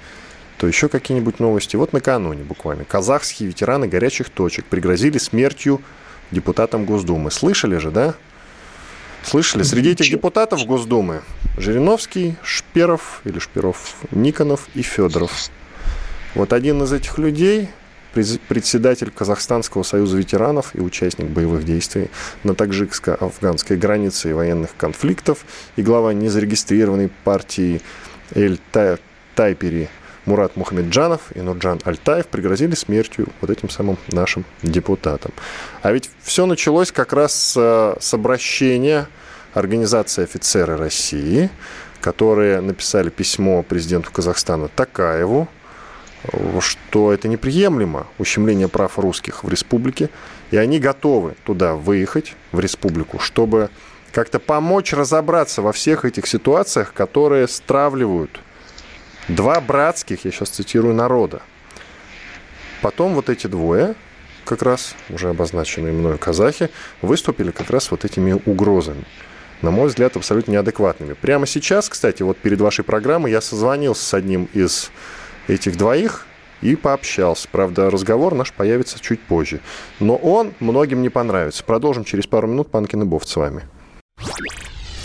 [SPEAKER 1] то еще какие-нибудь новости. Вот накануне буквально казахские ветераны горячих точек пригрозили смертью депутатам Госдумы. Слышали же, да? Слышали? Среди этих депутатов Госдумы Жириновский, Шперов или Шперов, Никонов и Федоров. Вот один из этих людей председатель Казахстанского союза ветеранов и участник боевых действий на таджикско-афганской границе и военных конфликтов и глава незарегистрированной партии Эль Тайпери Мурат Мухамеджанов и Нурджан Альтаев пригрозили смертью вот этим самым нашим депутатам. А ведь все началось как раз с, с обращения Организации офицеры России, которые написали письмо президенту Казахстана Такаеву, что это неприемлемо, ущемление прав русских в республике, и они готовы туда выехать, в республику, чтобы как-то помочь разобраться во всех этих ситуациях, которые стравливают два братских, я сейчас цитирую, народа. Потом вот эти двое, как раз уже обозначенные мною казахи, выступили как раз вот этими угрозами. На мой взгляд, абсолютно неадекватными. Прямо сейчас, кстати, вот перед вашей программой я созвонился с одним из этих двоих и пообщался. Правда, разговор наш появится чуть позже. Но он многим не понравится. Продолжим через пару минут. Панкин и Бофт с вами.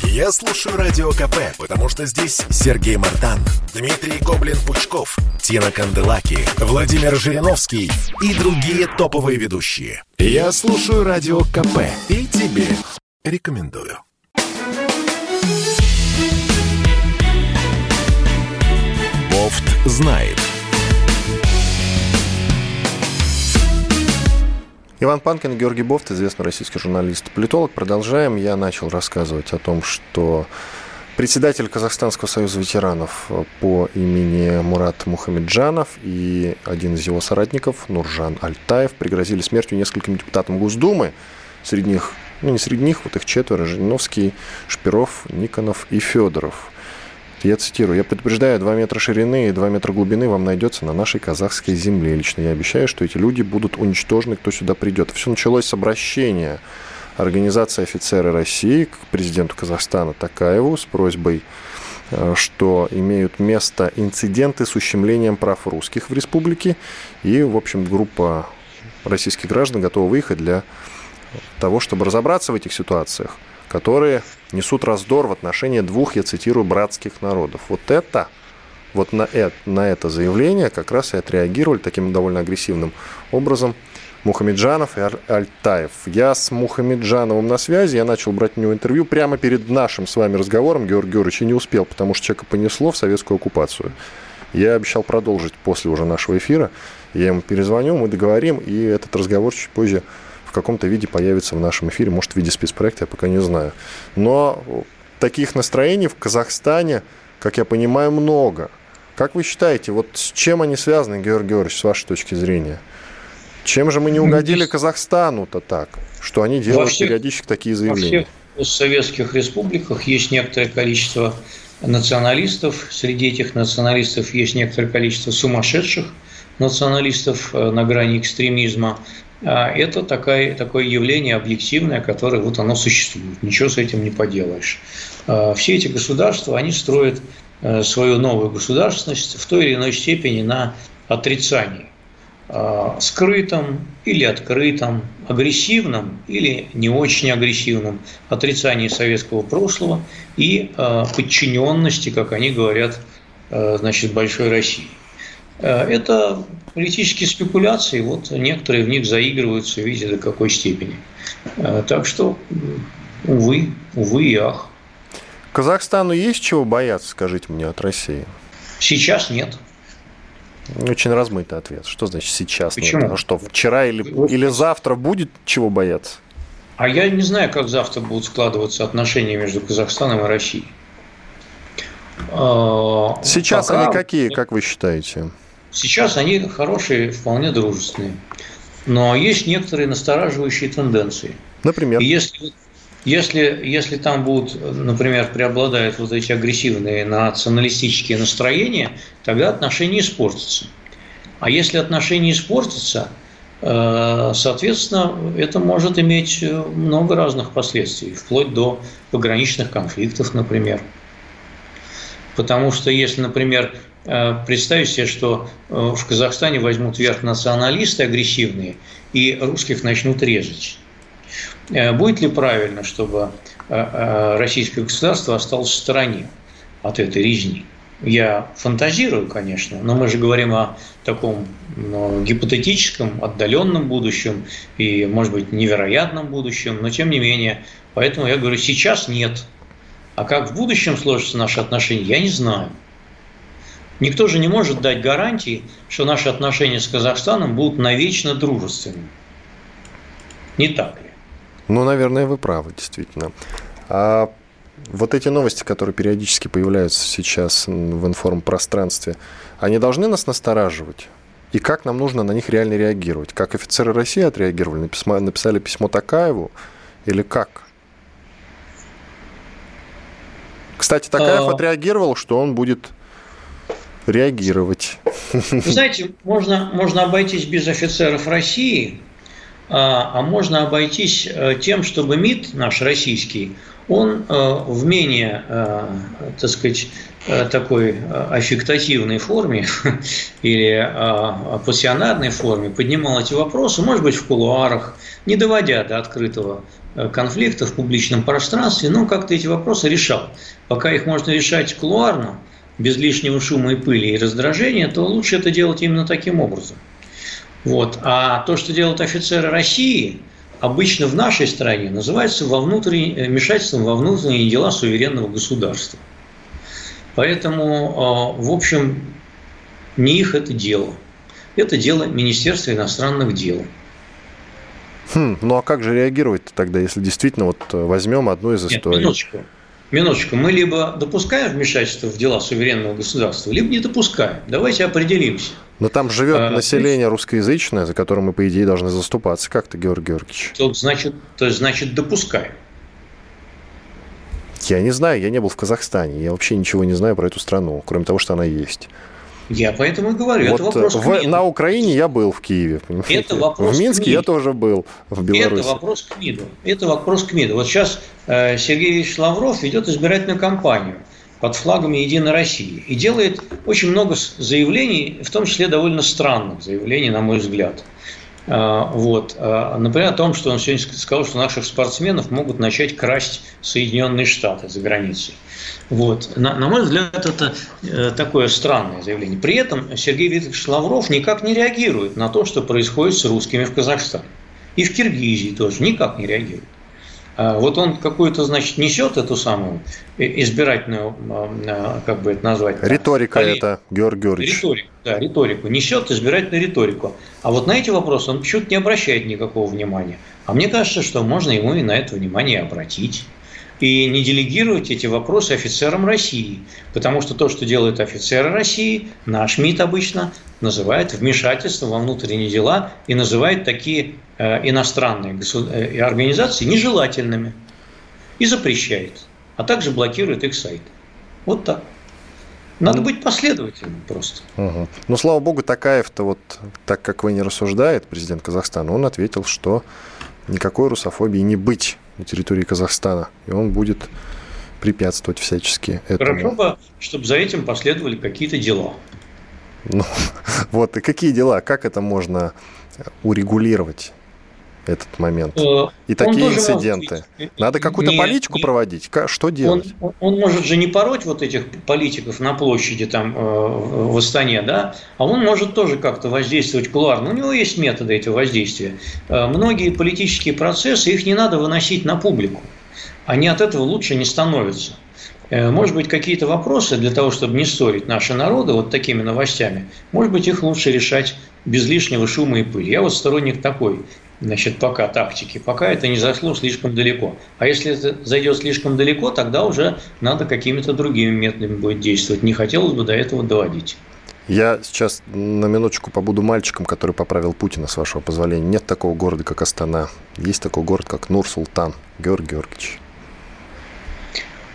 [SPEAKER 3] Я слушаю Радио КП, потому что здесь Сергей Мартан, Дмитрий Гоблин-Пучков, Тина Канделаки, Владимир Жириновский и другие топовые ведущие. Я слушаю Радио КП и тебе рекомендую. Знает.
[SPEAKER 1] Иван Панкин, Георгий Бофт, известный российский журналист, политолог. Продолжаем. Я начал рассказывать о том, что председатель Казахстанского союза ветеранов по имени Мурат Мухамеджанов и один из его соратников, Нуржан Альтаев, пригрозили смертью нескольким депутатам Госдумы. Среди них, ну не среди них, вот их четверо, Жириновский, Шпиров, Никонов и Федоров – я цитирую, «Я предупреждаю, 2 метра ширины и 2 метра глубины вам найдется на нашей казахской земле. Лично я обещаю, что эти люди будут уничтожены, кто сюда придет». Все началось с обращения Организации офицеры России к президенту Казахстана Такаеву с просьбой э, что имеют место инциденты с ущемлением прав русских в республике. И, в общем, группа российских граждан готова выехать для того, чтобы разобраться в этих ситуациях которые несут раздор в отношении двух, я цитирую, братских народов. Вот это, вот на это, на это заявление как раз и отреагировали таким довольно агрессивным образом Мухамеджанов и Альтаев. Я с Мухамеджановым на связи, я начал брать у него интервью прямо перед нашим с вами разговором, Георгий Георгиевич, и не успел, потому что человека понесло в советскую оккупацию. Я обещал продолжить после уже нашего эфира. Я ему перезвоню, мы договорим, и этот разговор чуть позже каком-то виде появится в нашем эфире, может, в виде спецпроекта, я пока не знаю. Но таких настроений в Казахстане, как я понимаю, много. Как вы считаете, вот с чем они связаны, Георгий Георгиевич, с вашей точки зрения? Чем же мы не угодили Казахстану-то так, что они делают всех, периодически такие заявления?
[SPEAKER 2] Во всех советских республиках есть некоторое количество националистов. Среди этих националистов есть некоторое количество сумасшедших националистов э, на грани экстремизма. А это такое, такое явление объективное, которое вот оно существует. Ничего с этим не поделаешь. А все эти государства, они строят э, свою новую государственность в той или иной степени на отрицании. А, скрытом или открытом, агрессивном или не очень агрессивном отрицании советского прошлого и подчиненности, как они говорят, э, значит, большой России. Э, это политические спекуляции, вот некоторые в них заигрываются, видите, до какой степени. Э, так что, увы, увы и ах.
[SPEAKER 1] Казахстану есть чего бояться, скажите мне, от России?
[SPEAKER 2] Сейчас нет.
[SPEAKER 1] Очень размытый ответ. Что значит сейчас
[SPEAKER 2] Почему?
[SPEAKER 1] нет? А что, вчера или, или завтра будет чего бояться?
[SPEAKER 2] А я не знаю, как завтра будут складываться отношения между Казахстаном и Россией.
[SPEAKER 1] А, сейчас Пока... они какие, как вы считаете?
[SPEAKER 2] Сейчас они хорошие, вполне дружественные. Но есть некоторые настораживающие тенденции.
[SPEAKER 1] Например?
[SPEAKER 2] если, если, если там будут, например, преобладают вот эти агрессивные националистические настроения, тогда отношения испортятся. А если отношения испортятся, э, соответственно, это может иметь много разных последствий, вплоть до пограничных конфликтов, например. Потому что если, например, Э, представить себе, что э, в Казахстане возьмут верх националисты агрессивные и русских начнут резать. Э, будет ли правильно, чтобы российское государство осталось в стороне от этой резни? Я фантазирую, конечно, но мы же говорим о таком ну, гипотетическом, отдаленном будущем и, может быть, невероятном будущем, но тем не менее. Поэтому я говорю, сейчас нет. А как в будущем сложатся наши отношения, я не знаю. Никто же не может дать гарантии, что наши отношения с Казахстаном будут навечно дружественными. Не так ли?
[SPEAKER 1] Ну, наверное, вы правы, действительно. А вот эти новости, которые периодически появляются сейчас в информпространстве, они должны нас настораживать? И как нам нужно на них реально реагировать? Как офицеры России отреагировали? Написали письмо Такаеву? Или как? Кстати, Такаев а... отреагировал, что он будет реагировать.
[SPEAKER 2] Вы знаете, можно, можно обойтись без офицеров России, а, а можно обойтись э, тем, чтобы МИД наш российский, он э, в менее, э, так сказать, такой аффектативной форме или пассионарной форме поднимал эти вопросы, может быть, в кулуарах, не доводя до открытого конфликта в публичном пространстве, но как-то эти вопросы решал. Пока их можно решать кулуарно, без лишнего шума и пыли и раздражения, то лучше это делать именно таким образом. Вот. А то, что делают офицеры России, обычно в нашей стране называется во внутренние, э, вмешательством во внутренние дела суверенного государства. Поэтому, э, в общем, не их это дело. Это дело Министерства иностранных дел.
[SPEAKER 1] Хм, ну а как же реагировать тогда, если действительно вот э, возьмем одну из историй? Нет,
[SPEAKER 2] минуточку. Минуточку, мы либо допускаем вмешательство в дела суверенного государства, либо не допускаем. Давайте определимся.
[SPEAKER 1] Но там живет а, население русскоязычное, за которым мы, по идее, должны заступаться. Как ты, Георгий Георгиевич?
[SPEAKER 2] То, значит, то значит, допускаем.
[SPEAKER 1] Я не знаю, я не был в Казахстане. Я вообще ничего не знаю про эту страну, кроме того, что она есть.
[SPEAKER 2] Я поэтому и говорю,
[SPEAKER 1] вот это вопрос в, На Украине я был в Киеве. Понимаете? Это вопрос в Минске я тоже был, в Беларуси.
[SPEAKER 2] Это вопрос к МИДу. Это вопрос к МИДу. Вот сейчас э, Сергей Ильич Лавров ведет избирательную кампанию под флагами «Единой России» и делает очень много заявлений, в том числе довольно странных заявлений, на мой взгляд. А, вот. А, например, о том, что он сегодня сказал, что наших спортсменов могут начать красть Соединенные Штаты за границей. Вот. На, на мой взгляд, это э, такое странное заявление. При этом Сергей Викторович Лавров никак не реагирует на то, что происходит с русскими в Казахстане. И в Киргизии тоже никак не реагирует. А вот он какую-то, значит, несет эту самую избирательную, а, как бы это назвать?
[SPEAKER 1] Риторика да, это, Георгий Георгиевич.
[SPEAKER 2] Риторику, да, риторику. Несет избирательную риторику. А вот на эти вопросы он почему-то не обращает никакого внимания. А мне кажется, что можно ему и на это внимание обратить и не делегировать эти вопросы офицерам России. Потому что то, что делают офицеры России, наш МИД обычно называет вмешательством во внутренние дела и называет такие э, иностранные э, организации нежелательными и запрещает, а также блокирует их сайт. Вот так. Надо быть последовательным просто.
[SPEAKER 1] Угу. Ну, слава богу, Такаев-то вот так, как вы не рассуждает, президент Казахстана, он ответил, что никакой русофобии не быть на территории Казахстана, и он будет препятствовать всячески этому.
[SPEAKER 2] Хорошо бы, чтобы за этим последовали какие-то дела.
[SPEAKER 1] Ну, вот, и какие дела? Как это можно урегулировать? Этот момент. Э, и такие инциденты. Надо какую-то нет, политику нет. проводить. Что делать?
[SPEAKER 2] Он, он может же не пороть вот этих политиков на площади там э, в Астане, да, а он может тоже как-то воздействовать кулуарно. У него есть методы этого воздействия. Э, многие политические процессы, их не надо выносить на публику. Они от этого лучше не становятся. Может быть, какие-то вопросы для того, чтобы не ссорить наши народы вот такими новостями, может быть, их лучше решать без лишнего шума и пыли. Я вот сторонник такой значит, пока тактики, пока это не зашло слишком далеко. А если это зайдет слишком далеко, тогда уже надо какими-то другими методами будет действовать. Не хотелось бы до этого доводить.
[SPEAKER 1] Я сейчас на минуточку побуду мальчиком, который поправил Путина, с вашего позволения. Нет такого города, как Астана. Есть такой город, как Нур-Султан. Георгий Георгиевич.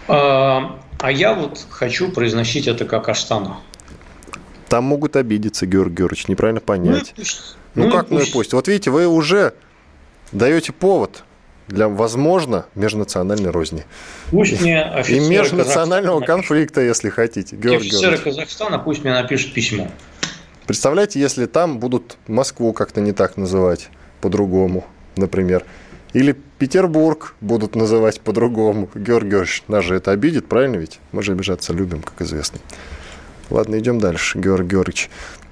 [SPEAKER 2] А, а я вот хочу произносить это как Астана.
[SPEAKER 1] Там могут обидеться, Георгий Георгиевич, неправильно понять. Ну, ну, ну как ну и пусть. Вот видите, вы уже даете повод для, возможно, межнациональной розни. Пусть мне И межнационального конфликта, если хотите.
[SPEAKER 2] Георгий офицеры Казахстана пусть мне напишут письмо.
[SPEAKER 1] Представляете, если там будут Москву как-то не так называть, по-другому, например. Или Петербург будут называть по-другому. Георгий Георгиевич, нас же это обидит, правильно ведь? Мы же обижаться любим, как известно. Ладно, идем дальше, Георгий Георгиевич.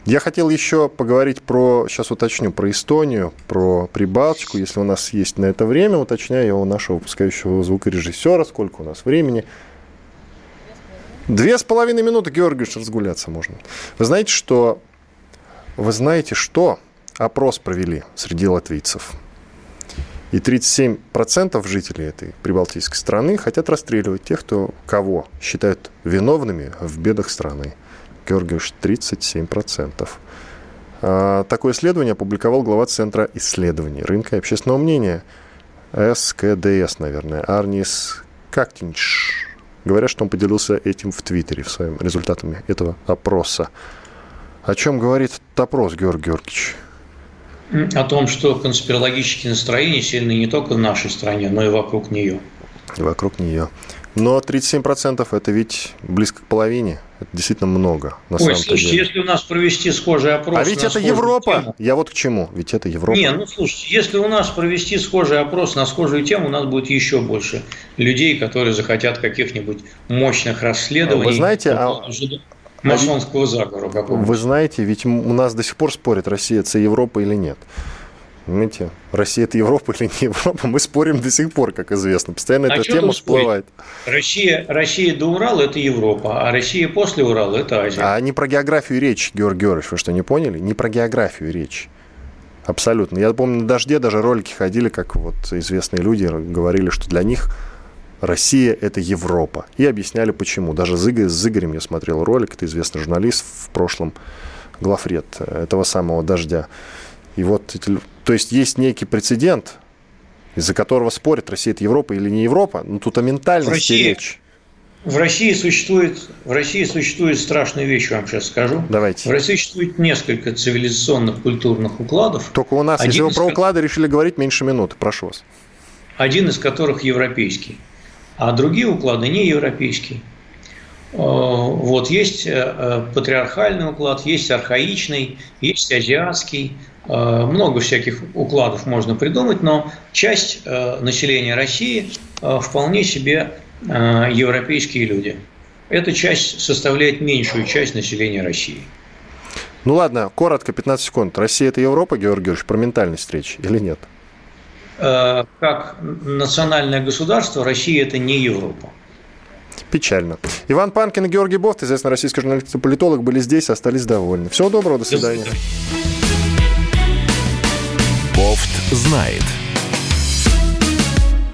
[SPEAKER 1] Я хотел еще поговорить про, сейчас уточню, про Эстонию, про Прибалтику, если у нас есть на это время, уточняю у нашего выпускающего звукорежиссера, сколько у нас времени. Две с половиной минуты, Георгиевич, разгуляться можно. Вы знаете, что... Вы знаете, что опрос провели среди латвийцев. И 37% жителей этой прибалтийской страны хотят расстреливать тех, кто, кого считают виновными в бедах страны. Георгиевич, 37%. А, такое исследование опубликовал глава Центра исследований рынка и общественного мнения СКДС, наверное, Арнис Кактинч. Говорят, что он поделился этим в Твиттере, в своем результатами этого опроса. О чем говорит этот опрос, Георгий Георгиевич?
[SPEAKER 2] О том, что конспирологические настроения сильны не только в нашей стране, но и вокруг нее.
[SPEAKER 1] И вокруг нее. Но 37% это ведь близко к половине. Это действительно много. На
[SPEAKER 2] Ой, слушайте, деле. если у нас провести схожий опрос...
[SPEAKER 1] А ведь это Европа. Тему, Я вот к чему. Ведь это Европа.
[SPEAKER 2] Не, ну слушайте, если у нас провести схожий опрос на схожую тему, у нас будет еще больше людей, которые захотят каких-нибудь мощных расследований.
[SPEAKER 1] Вы знаете, а...
[SPEAKER 2] масонского заговора какого
[SPEAKER 1] Вы знаете, ведь у нас до сих пор спорят, Россия это Европа или нет. Понимаете, Россия это Европа или не Европа, мы спорим до сих пор, как известно. Постоянно а эта тема всплывает.
[SPEAKER 2] Россия, Россия до Урала – это Европа, а Россия после Урала – это Азия.
[SPEAKER 1] А не про географию речь, Георгий Георгиевич, вы что, не поняли? Не про географию речь. Абсолютно. Я помню, на «Дожде» даже ролики ходили, как вот известные люди говорили, что для них Россия – это Европа. И объясняли, почему. Даже с Игорем я смотрел ролик, это известный журналист в прошлом, главред этого самого «Дождя». И вот, то есть есть некий прецедент, из-за которого спорят, Россия это Европа или не Европа. Ну, тут о ментальности в России, речь.
[SPEAKER 2] В России существует, в России существует страшная вещь, вам сейчас скажу.
[SPEAKER 1] Давайте.
[SPEAKER 2] В России существует несколько цивилизационных культурных укладов.
[SPEAKER 1] Только у нас, если вы про уклады решили говорить, меньше минуты, прошу вас.
[SPEAKER 2] Один из которых европейский, а другие уклады не европейские. Э, вот есть э, э, патриархальный уклад, есть архаичный, есть азиатский, много всяких укладов можно придумать, но часть населения России вполне себе европейские люди. Эта часть составляет меньшую часть населения России.
[SPEAKER 1] Ну ладно, коротко, 15 секунд. Россия – это Европа, Георгий Георгиевич, про ментальность речь или нет?
[SPEAKER 2] Как национальное государство Россия – это не Европа.
[SPEAKER 1] Печально. Иван Панкин и Георгий Бофт, известный российский журналист и политолог, были здесь, остались довольны. Всего доброго, до свидания. До свидания.
[SPEAKER 3] Бофт знает.